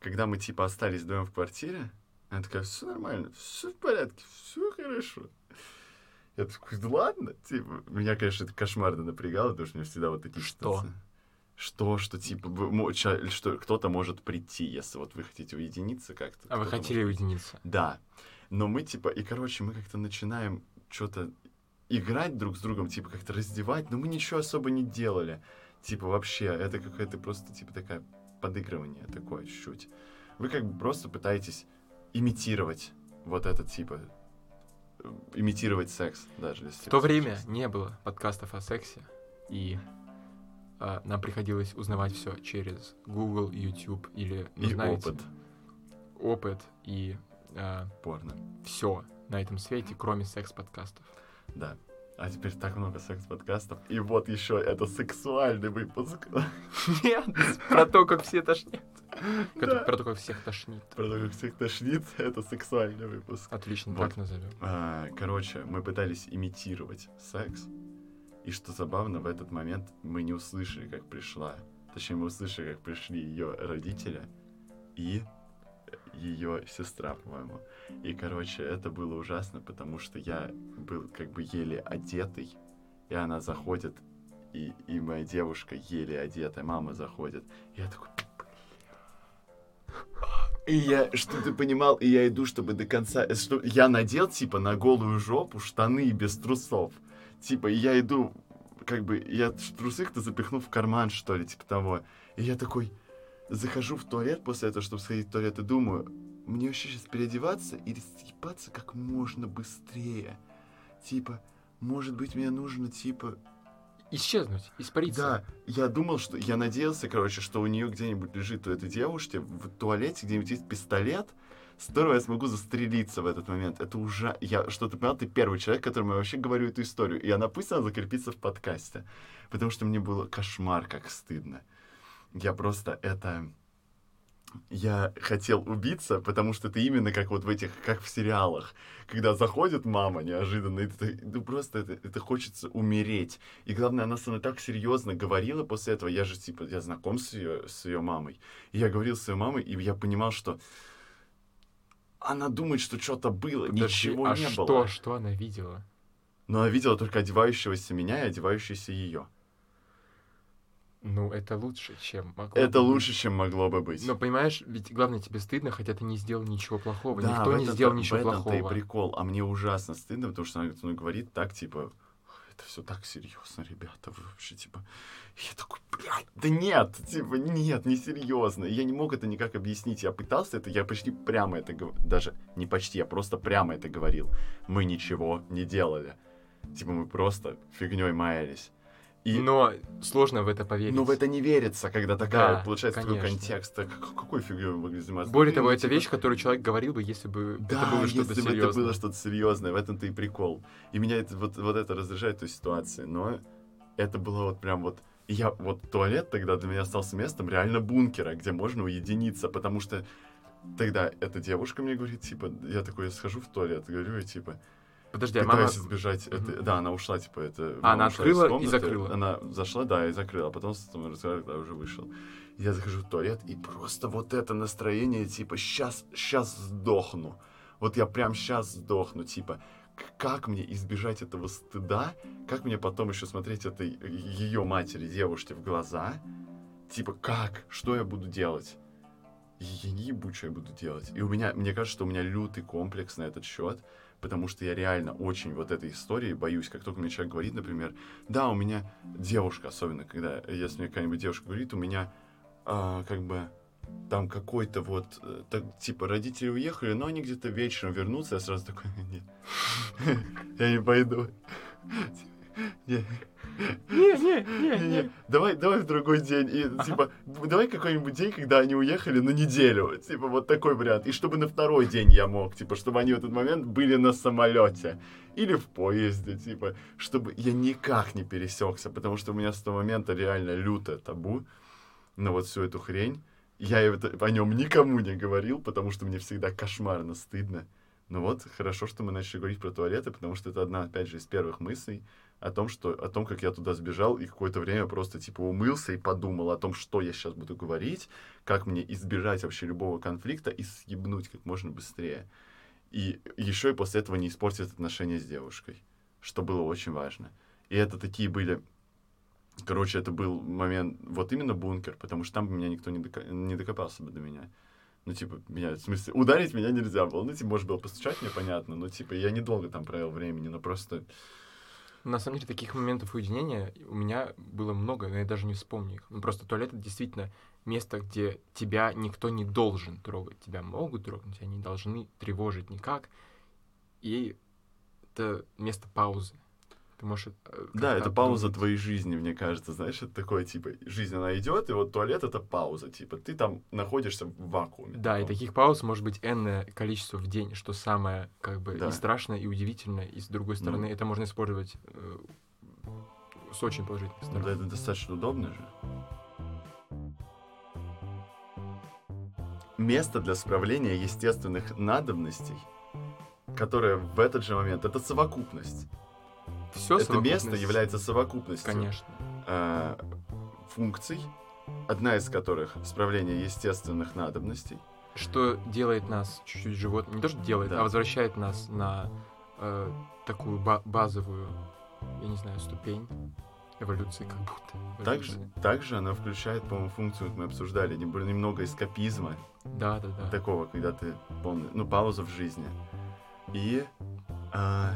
когда мы, типа, остались вдвоем в квартире, она такая, все нормально, все в порядке, все хорошо. Я такой, да ладно, типа, меня, конечно, это кошмарно напрягало, потому что у меня всегда вот такие Что? ситуации. Что, что, типа, вы что кто-то может прийти, если вот вы хотите уединиться как-то. А вы хотели может уединиться? Да. Но мы, типа, и, короче, мы как-то начинаем что-то играть друг с другом, типа как-то раздевать, но мы ничего особо не делали. Типа вообще, это какая-то просто типа такая подыгрывание такое чуть-чуть. Вы как бы просто пытаетесь имитировать вот это типа э, имитировать секс даже. Если В то время не было подкастов о сексе, и а, нам приходилось узнавать все через Google, YouTube или, ну, И знаете, опыт опыт и порно. все на этом свете, кроме секс-подкастов. Да. А теперь так много секс-подкастов. И вот еще это сексуальный выпуск. Нет, про то, как все тошнят. Да. Про то, как всех тошнит. Про то, как всех тошнит, это сексуальный выпуск. Отлично, Вот. так назовем. А, Короче, мы пытались имитировать секс. И что забавно, в этот момент мы не услышали, как пришла. Точнее, мы услышали, как пришли ее родители и ее сестра, по-моему. И, короче, это было ужасно, потому что я был как бы еле одетый, и она заходит, и, и моя девушка еле одетая, мама заходит. И я такой, и я, что ты понимал, и я иду, чтобы до конца, что я надел, типа, на голую жопу штаны без трусов. Типа, и я иду, как бы, я трусы-то запихну в карман, что ли, типа того. И я такой, захожу в туалет после этого, чтобы сходить в туалет, и думаю, мне вообще сейчас переодеваться или съебаться как можно быстрее. Типа, может быть, мне нужно, типа, Исчезнуть, испариться. да, я думал, что я надеялся, короче, что у нее где-нибудь лежит у этой девушки в туалете где-нибудь есть пистолет, с которого я смогу застрелиться в этот момент. Это уже я что ты понял, ты первый человек, которому я вообще говорю эту историю, и она пусть она закрепится в подкасте, потому что мне было кошмар, как стыдно. Я просто это я хотел убиться, потому что это именно как вот в этих, как в сериалах, когда заходит мама неожиданно, и ты, ну просто это, это хочется умереть. И главное, она со мной так серьезно говорила после этого, я же типа, я знаком с ее, с ее мамой, и я говорил с ее мамой, и я понимал, что она думает, что что-то было, ничего а не что, было. что она видела? Но она видела только одевающегося меня и одевающуюся ее. Ну, это лучше, чем могло Это бы лучше, чем могло бы быть. Но понимаешь, ведь главное тебе стыдно, хотя ты не сделал ничего плохого. Да, Никто в не сделал в ничего этом-то плохого. и прикол. А мне ужасно стыдно, потому что она мной говорит так, типа, это все так серьезно, ребята, вы вообще, типа... Я такой, блядь, да нет, типа, нет, не серьезно. Я не мог это никак объяснить. Я пытался это, я почти прямо это говорил. Даже не почти, я просто прямо это говорил. Мы ничего не делали. Типа, мы просто фигней маялись. И... Но сложно в это поверить. Но в это не верится, когда такая, Да, получается, такой контекст. Так какой фигней мы могли заниматься? Более того, это типа, вещь, которую человек говорил бы, если бы да, это было что-то если бы это серьезное. было что-то серьезное, в этом-то и прикол. И меня это, вот, вот это раздражает в той ситуации, но это было вот прям вот... Я вот туалет тогда для меня остался местом реально бункера, где можно уединиться, потому что тогда эта девушка мне говорит, типа, я такой, я схожу в туалет, говорю, и типа, Подожди, а мама... избежать это. Да, она ушла, типа, это... А, она открыла и закрыла? Она зашла, да, и закрыла, а потом с мной разговаривала, когда уже вышел. Я захожу в туалет, и просто вот это настроение, типа, сейчас, сейчас сдохну. Вот я прям сейчас сдохну, типа, как мне избежать этого стыда, как мне потом еще смотреть этой ее матери, девушке в глаза, типа, как, что я буду делать? Я не ебу, что я буду делать. И у меня, мне кажется, что у меня лютый комплекс на этот счет, потому что я реально очень вот этой истории боюсь. Как только мне человек говорит, например, да, у меня девушка, особенно когда, если мне какая-нибудь девушка говорит, у меня а, как бы там какой-то вот, э, так, типа, родители уехали, но они где-то вечером вернутся, я сразу такой, нет, я не пойду. Не, Не, не, не, давай, давай в другой день. И, типа, б- давай какой-нибудь день, когда они уехали на неделю. Типа, вот такой вариант. И чтобы на второй день я мог, типа, чтобы они в этот момент были на самолете. Или в поезде, типа, чтобы я никак не пересекся, потому что у меня с того момента реально лютое табу на вот всю эту хрень. Я это, о нем никому не говорил, потому что мне всегда кошмарно стыдно. Ну вот, хорошо, что мы начали говорить про туалеты, потому что это одна, опять же, из первых мыслей о том, что, о том, как я туда сбежал и какое-то время просто, типа, умылся и подумал о том, что я сейчас буду говорить, как мне избежать вообще любого конфликта и съебнуть как можно быстрее. И еще и после этого не испортить отношения с девушкой, что было очень важно. И это такие были... Короче, это был момент, вот именно бункер, потому что там бы меня никто не, дока- не докопался бы до меня. Ну, типа, меня, в смысле, ударить меня нельзя было. Ну, типа, можно было постучать мне, понятно, но, типа, я недолго там провел времени, но просто... На самом деле, таких моментов уединения у меня было много, но я даже не вспомню их. Ну, просто туалет — это действительно место, где тебя никто не должен трогать. Тебя могут трогать, они должны тревожить никак. И это место паузы. Ты можешь... э, Да, это пауза твоей жизни, мне кажется, знаешь, это такое, типа, жизнь, она идет, и вот туалет — это пауза, типа, ты там находишься в вакууме. Да, и таком. таких пауз может быть энное количество в день, что самое, как бы, Да. и страшное, и удивительное. И с другой Ну. стороны, это можно использовать э, с очень положительной Ну, стороны. да, это достаточно удобно же. Место для справления естественных надобностей, которое в этот же момент, это совокупность. Все это место является совокупностью Конечно. э, функций, одна из которых справление естественных надобностей. Что делает нас чуть-чуть животными. Не то, что делает, Да. а возвращает нас на э, такую ба- базовую, я не знаю, ступень эволюции, как будто. Также, также она включает, по-моему, функцию, как мы обсуждали, нем- немного эскапизма, Да, да, да. такого, когда ты полный, ну, пауза в жизни. И, а,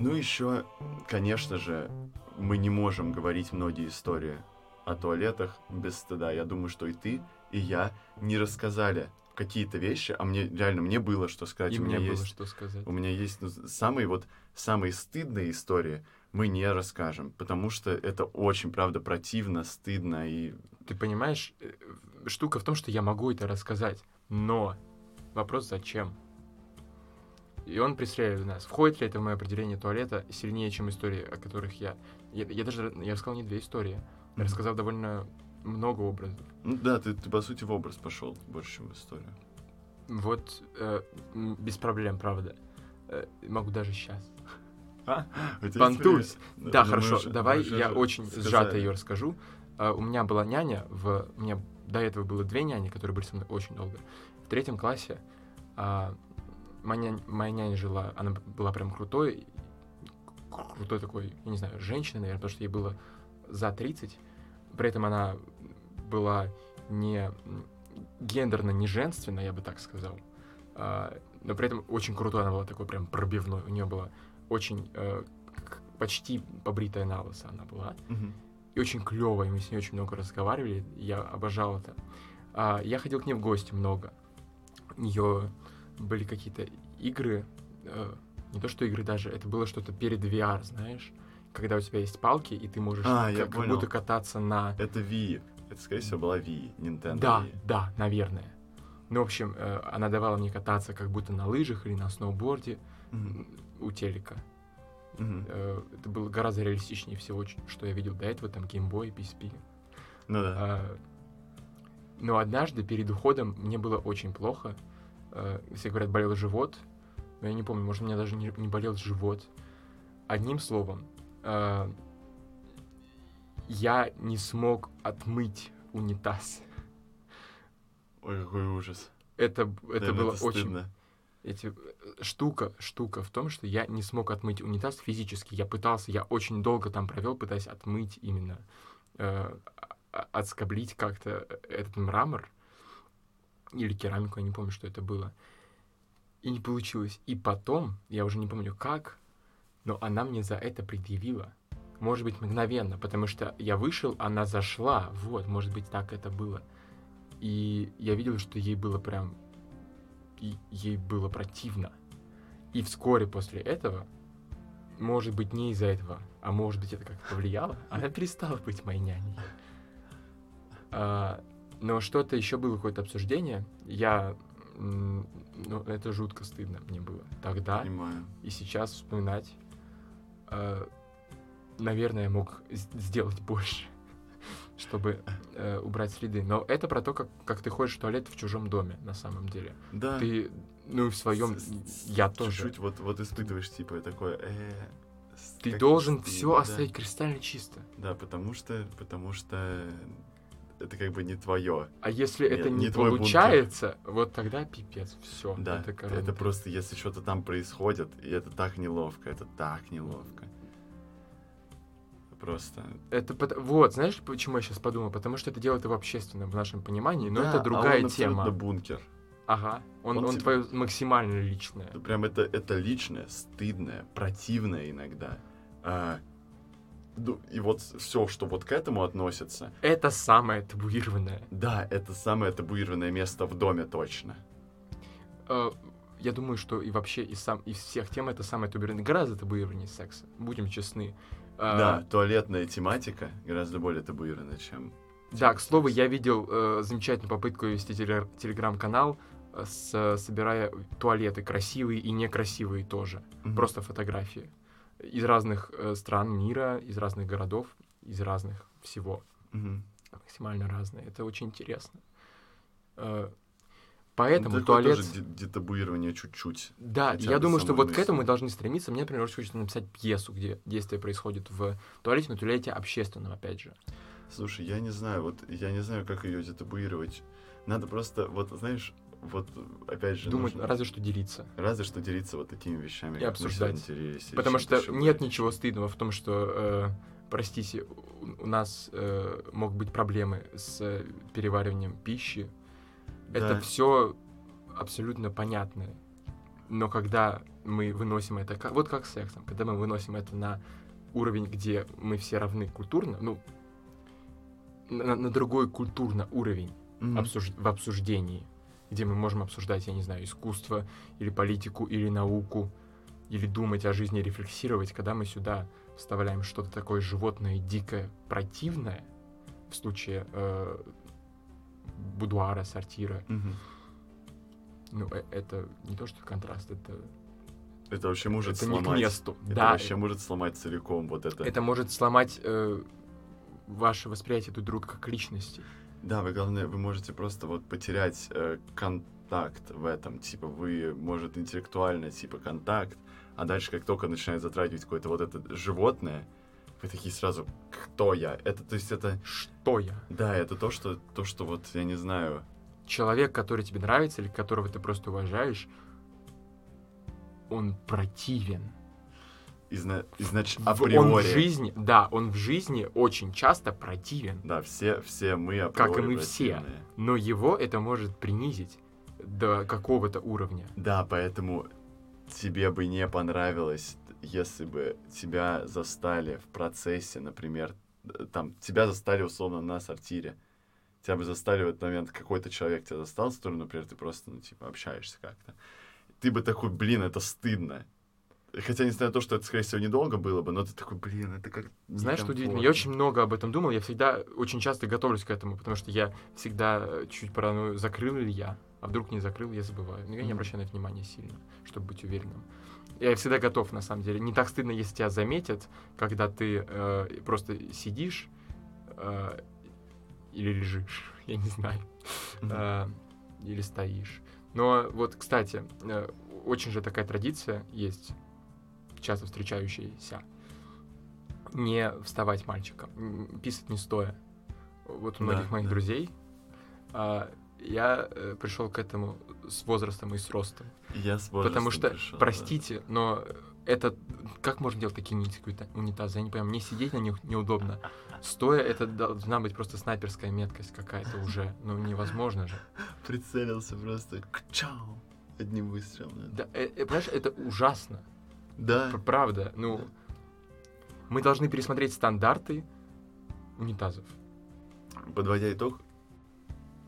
ну, еще, конечно же, мы не можем говорить многие истории о туалетах без стыда. Я думаю, что и ты, и я не рассказали какие-то вещи, а мне реально мне было что сказать. И у мне меня было есть, что сказать. у меня есть ну, самые вот самые стыдные истории мы не расскажем, потому что это очень, правда, противно, стыдно и Ты понимаешь, э, штука в том, что я могу это рассказать, но вопрос зачем? И он преследует нас. Входит ли это в мое определение туалета сильнее, чем истории, о которых я... Я, я даже, я рассказал не две истории. Мгм. рассказал довольно много образов. Ну да, ты, ты по сути в образ пошел больше, чем в историю. Вот э, без проблем, правда. Э, могу даже сейчас. У тебя Понтусь. теперь- Да, ну, хорошо, уже- давай уже я очень сказали. сжато ее расскажу. А, у меня была няня, в... у меня до этого было две няни, которые были со мной очень долго. В третьем классе а, моя, моя няня жила, она была прям крутой, крутой такой, я не знаю, женщиной, наверное, потому что ей было за 30. При этом она была не гендерно, не женственная, я бы так сказал. А, но при этом очень крутой она была, такой прям пробивной. У нее была очень э, почти побритая на лысо она была. Мгм. И очень клевая, мы с ней очень много разговаривали, я обожал это. А, я ходил к ней в гости много. У нее были какие-то игры, э, не то что игры даже, это было что-то перед VR, знаешь, когда у тебя есть палки, и ты можешь А, как, как будто кататься на... Это Wii. Это, скорее всего, была Wii, Nintendo Да, Wii. да, наверное. Ну, в общем, э, она давала мне кататься как будто на лыжах или на сноуборде м, у телека. Э, это было гораздо реалистичнее всего, что я видел до этого, там геймбой, PSP. Ну да. А, Но однажды перед уходом мне было очень плохо. Э, Все говорят, болел живот. Но я не помню, может, у меня даже не, не болел живот. Одним словом, э, я не смог отмыть унитаз. Ой, какой ужас. Это, это Наверное, было очень... стыдно. Эти, э, штука, штука в том, что я не смог отмыть унитаз физически. Я пытался, я очень долго там провел, пытаясь отмыть именно, э, а- отскоблить как-то этот мрамор или керамику, я не помню, что это было. И не получилось. И потом, я уже не помню как, но она мне за это предъявила. Может быть, мгновенно, потому что я вышел, она зашла. Вот, может быть, так это было. И я видел, что ей было прям и ей было противно. И вскоре после этого, может быть, не из-за этого, а может быть, это как-то повлияло, она перестала быть моей няней. А, но что-то еще было какое-то обсуждение. Я... Ну, это жутко стыдно мне было тогда Понимаю. и сейчас вспоминать. а, наверное, я мог сделать больше, чтобы э, убрать следы. Но это про то, как, как ты ходишь в туалет в чужом доме, на самом деле. Да. Ты, ну и в своем, С- я тоже. Чуть-чуть вот, вот испытываешь, типа, такое... э, Ты должен все да. оставить кристально чисто. Да, потому что, потому что это как бы не твое. А если Нет, это не, не твой бункер. получается, вот тогда пипец, все. Да, это, это, просто, если что-то там происходит, и это так неловко, это так неловко. Просто... Это вот, знаешь, почему я сейчас подумал? Потому что это делает его общественным в нашем понимании, но Да, это а другая он абсолютно тема. бункер. Ага. Он, Он он, тебе- твое максимально личное. Прям это, это личное, стыдное, противное иногда. А, и вот все, что вот к этому относится, Это самое табуированное. да, это самое табуированное место в доме точно. Э, Я думаю, что и вообще из, сам, из всех тем это самое табуированное. Гораздо табуированнее секса. Будем честны. Э, Да, туалетная тематика гораздо более табуированная, чем... Да, к слову, я видел э, замечательную попытку вести теле- телеграм-канал, э, с, собирая туалеты красивые и некрасивые тоже. Мгм. Просто фотографии. Из разных э, стран мира, из разных городов, из разных всего. Мгм. Максимально разные. Это очень интересно. Э, Поэтому такое туалет... тоже де- детабуирование чуть-чуть. Да, я думаю, что вот к этому мы должны стремиться. Мне, например, очень хочется написать пьесу, где действие происходит в туалете, но туалете общественном, опять же. Слушай, я не знаю, вот я не знаю, как ее детабуировать. Надо просто, вот знаешь, вот опять же, Думать, нужно- разве что делиться. разве что делиться вот такими вещами, И обсуждать. или Потому что нет ничего стыдного в том, что, э, простите, у, нас э, могут быть проблемы с э, перевариванием пищи. Это Да. все абсолютно понятно. Но когда мы выносим это, вот как с сексом, когда мы выносим это на уровень, где мы все равны культурно, ну, на, на другой культурно уровень Мгм. обсуж- в обсуждении, где мы можем обсуждать, я не знаю, искусство или политику или науку, или думать о жизни, рефлексировать, когда мы сюда вставляем что-то такое животное, дикое, противное, в случае э, будуара, сортира, Мгм. ну, э- это не то, что контраст, это, Это вообще может это не сломать. к месту. Это да, вообще может сломать целиком вот это. это может сломать э, ваше восприятие друг друга как личности. Да, вы главное, вы можете просто вот потерять э, контакт в этом. Типа вы, может, интеллектуально, типа контакт, а дальше, как только начинает затрагивать какое-то вот это животное, вы такие сразу, кто я? Это, то есть это, Что я? да, это то, что, то, что вот, я не знаю, человек, который тебе нравится или которого ты просто уважаешь, он противен. Изна, изнач, В- априори. Он в жизни, да, он в жизни очень часто противен, Да, все, все мы априори как и мы все. но его это может принизить до какого-то уровня. Да, поэтому тебе бы не понравилось, если бы тебя застали в процессе, например, там, тебя застали условно на сортире. Тебя бы застали в этот момент, какой-то человек тебя застал, с которым, например, ты просто, ну, типа, общаешься как-то. Ты бы такой, блин, это стыдно. Хотя, несмотря на то, что это, скорее всего, недолго было бы, но ты такой, блин, это как Знаешь, что удивительно? Я некомфортно». очень много об этом думал, я всегда очень часто готовлюсь к этому, потому что я всегда э, чуть паранойю, закрыл ли я, а вдруг не закрыл, я забываю. Но я не обращаю на это внимания сильно, чтобы быть уверенным. Я всегда готов, на самом деле. Не так стыдно, если тебя заметят, когда ты э, просто сидишь э, или лежишь, я не знаю, э, или стоишь. Но вот, кстати, э, очень же такая традиция есть, часто встречающаяся, не вставать мальчиком, писать не стоя. Вот у Да, многих моих да. друзей а, я э, пришел к этому с возрастом и с ростом. Я с Потому возрастом что, пришёл, да. простите, но это... Как можно делать такие низкие унита- унитазы? Я не понимаю, мне сидеть на них неудобно. Стоя, это должна быть просто снайперская меткость какая-то уже. Ну, невозможно же. Прицелился просто, чау, одним выстрелом. да. Да, э, э, понимаешь, это ужасно. Да. Правда. Ну, Да. мы должны пересмотреть стандарты унитазов. Подводя итог,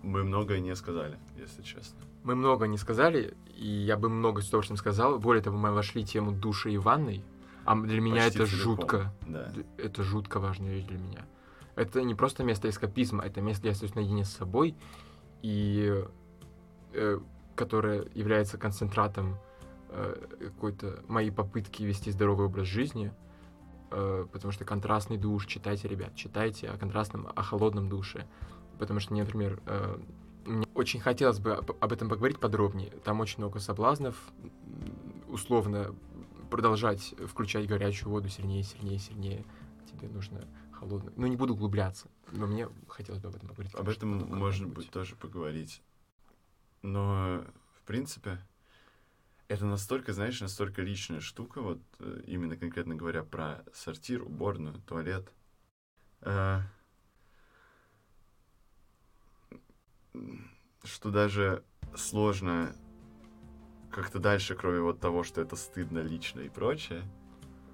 мы многое не сказали, если честно. Мы много не сказали, и я бы много с удовольствием сказал. Более того, мы вошли в тему души и ванной. А для меня Почти это целиком. жутко. Да. Это жутко важная вещь для меня. Это не просто место эскапизма, это место, где я остаюсь наедине с собой, и э, которое является концентратом какой-то моей попытки вести здоровый образ жизни, э, потому что контрастный душ, читайте, ребят, читайте о контрастном, о холодном душе, потому что мне, например, э, мне очень хотелось бы об, этом поговорить подробнее. Там очень много соблазнов, условно продолжать включать горячую воду сильнее, сильнее, сильнее. Тебе нужно холодную. Ну, не буду углубляться, но мне хотелось бы об этом поговорить. Об этом можно будет тоже поговорить. Но, в принципе, это настолько, знаешь, настолько личная штука, вот э, именно конкретно говоря про сортир, уборную, туалет. Э, Что даже сложно как-то дальше, кроме вот того, что это стыдно лично и прочее,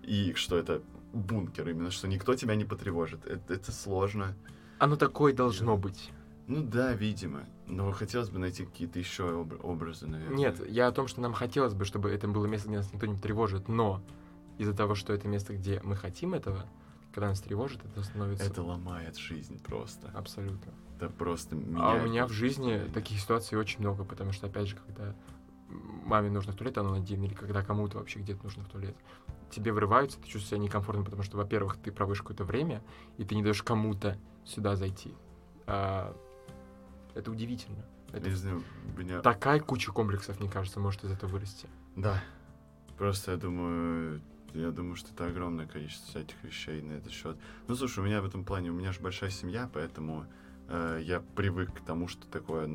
и что это бункер именно, что никто тебя не потревожит. Это, это сложно. Оно такое должно быть. Ну да, видимо. Но хотелось бы найти какие-то еще об- образы, наверное. Нет, я о том, что нам хотелось бы, чтобы это было место, где нас никто не тревожит, но из-за того, что это место, где мы хотим этого, когда нас тревожит, это становится... Это ломает жизнь просто. Абсолютно. Это просто А у меня в жизни таких ситуаций очень много, потому что, опять же, когда маме нужно в туалет, она один, или когда кому-то вообще где-то нужно в туалет, тебе вырываются, ты чувствуешь себя некомфортно, потому что, во-первых, ты проводишь какое-то время, и ты не даешь кому-то сюда зайти. А, это удивительно. Это Не знаю, меня... такая куча комплексов, мне кажется, может из этого вырасти. Да. Просто я думаю, я думаю, что это огромное количество всяких вещей на этот счет. Ну, слушай, у меня в этом плане, у меня же большая семья, поэтому э, я привык к тому, что такое,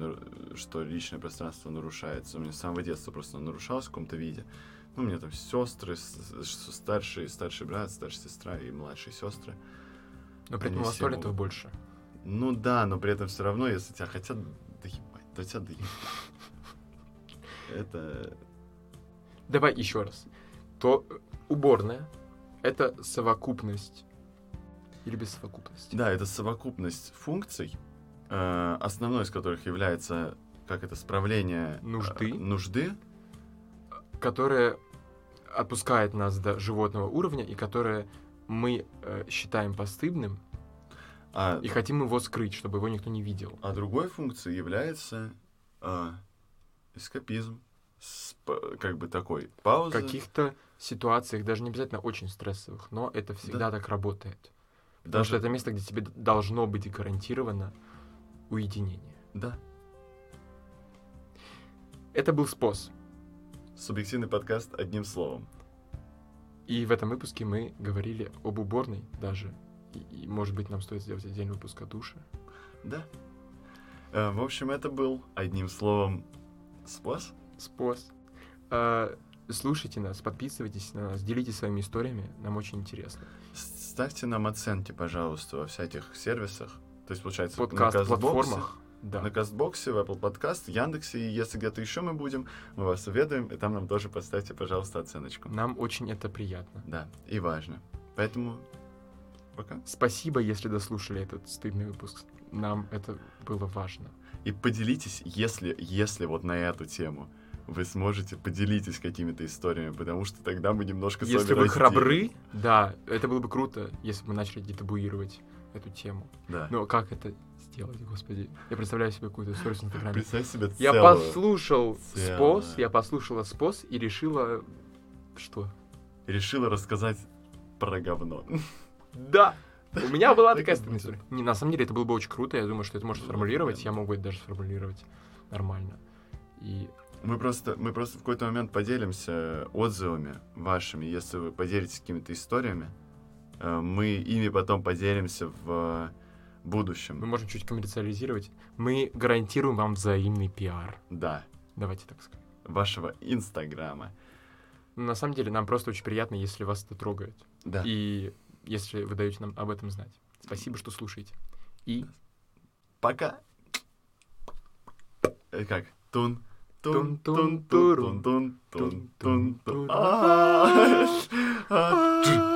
что личное пространство нарушается. У меня с самого детства просто нарушалось в каком-то виде. Ну, у меня там сестры, старший, старший брат, старшая сестра и младшие сестры. Но при этом у вас туалетов больше. Ну да, но при этом все равно, если тебя хотят доебать, то тебя доебать. Это... Давай еще раз. То э, уборная — это совокупность или без совокупности? Да, это совокупность функций, э, основной из которых является, как это, справление э, Нужды. нужды. которая отпускает нас до животного уровня и которое мы считаем постыдным А, и хотим его скрыть, чтобы его никто не видел. а другой функцией является э, эскапизм. Сп- как бы такой В пауза. каких-то ситуациях, даже не обязательно очень стрессовых, но это всегда так работает. Потому что Даже, это место, где тебе должно быть гарантировано уединение. да, Это был СПОС. субъективный подкаст одним словом. И в этом выпуске мы говорили об уборной даже. И, и, может быть, нам стоит сделать отдельный выпуск о душе. Да. Э, в общем, это был одним словом спас. СПОС. А, слушайте нас, подписывайтесь на нас, делитесь своими историями, нам очень интересно. Ставьте нам оценки, пожалуйста, во всяких сервисах. То есть, получается, на Подкаст, Кастбоксе- платформах. Да. На Кастбоксе, в Apple Podcast, Яндексе, и если где-то еще мы будем, мы вас уведомим, и там нам тоже поставьте, пожалуйста, оценочку. Нам очень это приятно. Да, и важно. Поэтому пока. Спасибо, если дослушали этот стыдный выпуск. Нам это было важно. И поделитесь, если, если вот на эту тему вы сможете, поделитесь какими-то историями, потому что тогда мы немножко Если вы растем. храбры, да, это было бы круто, если бы мы начали детабуировать эту тему. Да. Но как это сделать, господи? Я представляю себе какую-то историю с Инстаграме. Представь себе Я целую. послушал Целое. СПОС, я послушала СПОС и решила... Что? Решила рассказать про говно. Да! У меня была Так такая стыдная история. Не, на самом деле это было бы очень круто. Я думаю, что это можно Ну, сформулировать. Я мог бы это даже сформулировать нормально. И Мы просто, мы просто в какой-то момент поделимся отзывами вашими, если вы поделитесь какими-то историями. э, Мы ими потом поделимся в мы будущем. можем чуть коммерциализировать. Мы гарантируем вам взаимный пиар. Да, Давайте так скажем. вашего инстаграма. На самом деле нам просто очень приятно, если вас это трогает. Да. И если вы даете нам об этом знать. Спасибо, что слушаете. И Пока. Э, Как? Тун. Тун, тун, тун, тун, тун, тун, тун, а,